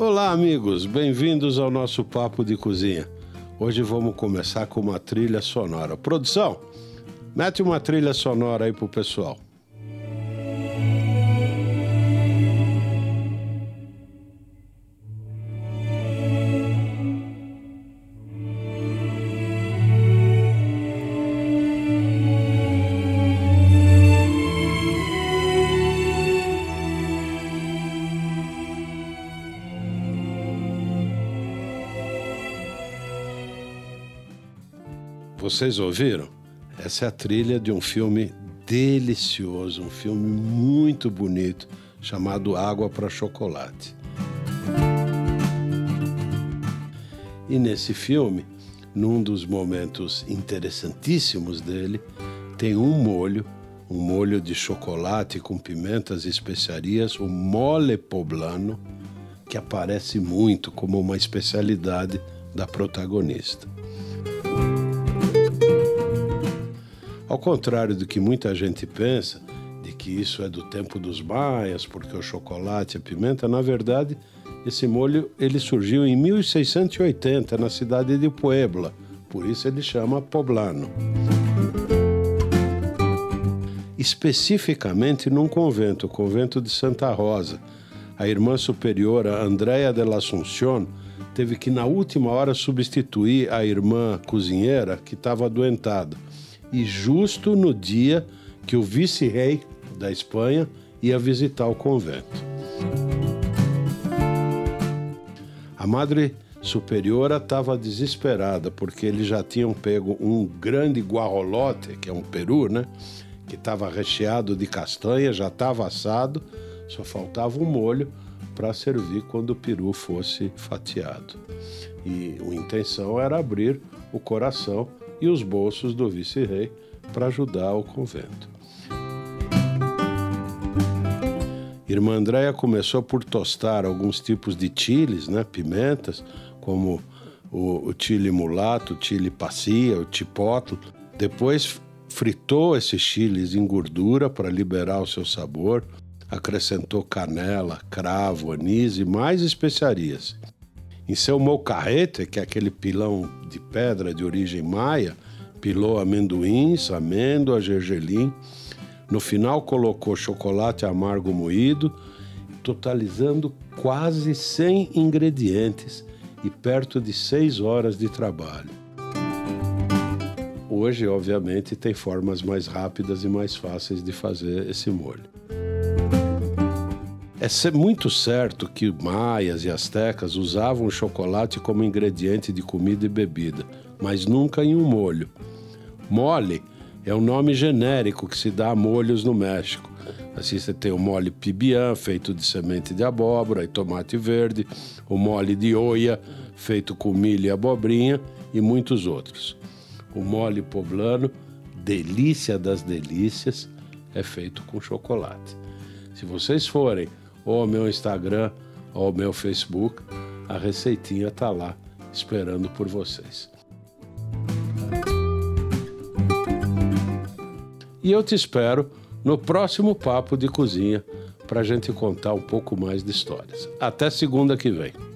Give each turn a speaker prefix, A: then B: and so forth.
A: Olá, amigos, bem-vindos ao nosso Papo de Cozinha. Hoje vamos começar com uma trilha sonora. Produção, mete uma trilha sonora aí pro pessoal. Vocês ouviram? Essa é a trilha de um filme delicioso, um filme muito bonito chamado Água para Chocolate. E nesse filme, num dos momentos interessantíssimos dele, tem um molho, um molho de chocolate com pimentas e especiarias, o mole poblano, que aparece muito como uma especialidade da protagonista. Contrário do que muita gente pensa, de que isso é do tempo dos maias, porque o chocolate e a pimenta, na verdade, esse molho ele surgiu em 1680 na cidade de Puebla, por isso ele chama poblano. Especificamente num convento, o convento de Santa Rosa. A irmã superiora Andréa de la Assunción teve que na última hora substituir a irmã cozinheira que estava adoentada e justo no dia que o vice-rei da Espanha ia visitar o convento. A Madre Superiora estava desesperada porque eles já tinham pego um grande guarrolote, que é um peru, né? Que estava recheado de castanha, já estava assado, só faltava um molho para servir quando o peru fosse fatiado. E a intenção era abrir o coração e os bolsos do vice-rei para ajudar o convento. Irmã Andréia começou por tostar alguns tipos de chiles, né, pimentas, como o, o chile mulato, o chile passia, o chipotle. Depois fritou esses chiles em gordura para liberar o seu sabor, acrescentou canela, cravo, anis e mais especiarias. Em seu molcarrete, que é aquele pilão de pedra de origem maia, pilou amendoins, amêndoa, gergelim. No final colocou chocolate amargo moído, totalizando quase 100 ingredientes e perto de 6 horas de trabalho. Hoje, obviamente, tem formas mais rápidas e mais fáceis de fazer esse molho. É muito certo que maias e astecas usavam o chocolate como ingrediente de comida e bebida, mas nunca em um molho. Mole é um nome genérico que se dá a molhos no México. Assim você tem o mole pibian, feito de semente de abóbora e tomate verde, o mole de oia, feito com milho e abobrinha, e muitos outros. O mole poblano, delícia das delícias, é feito com chocolate. Se vocês forem ou ao meu Instagram ou ao meu Facebook, a receitinha está lá esperando por vocês. E eu te espero no próximo Papo de Cozinha para a gente contar um pouco mais de histórias. Até segunda que vem.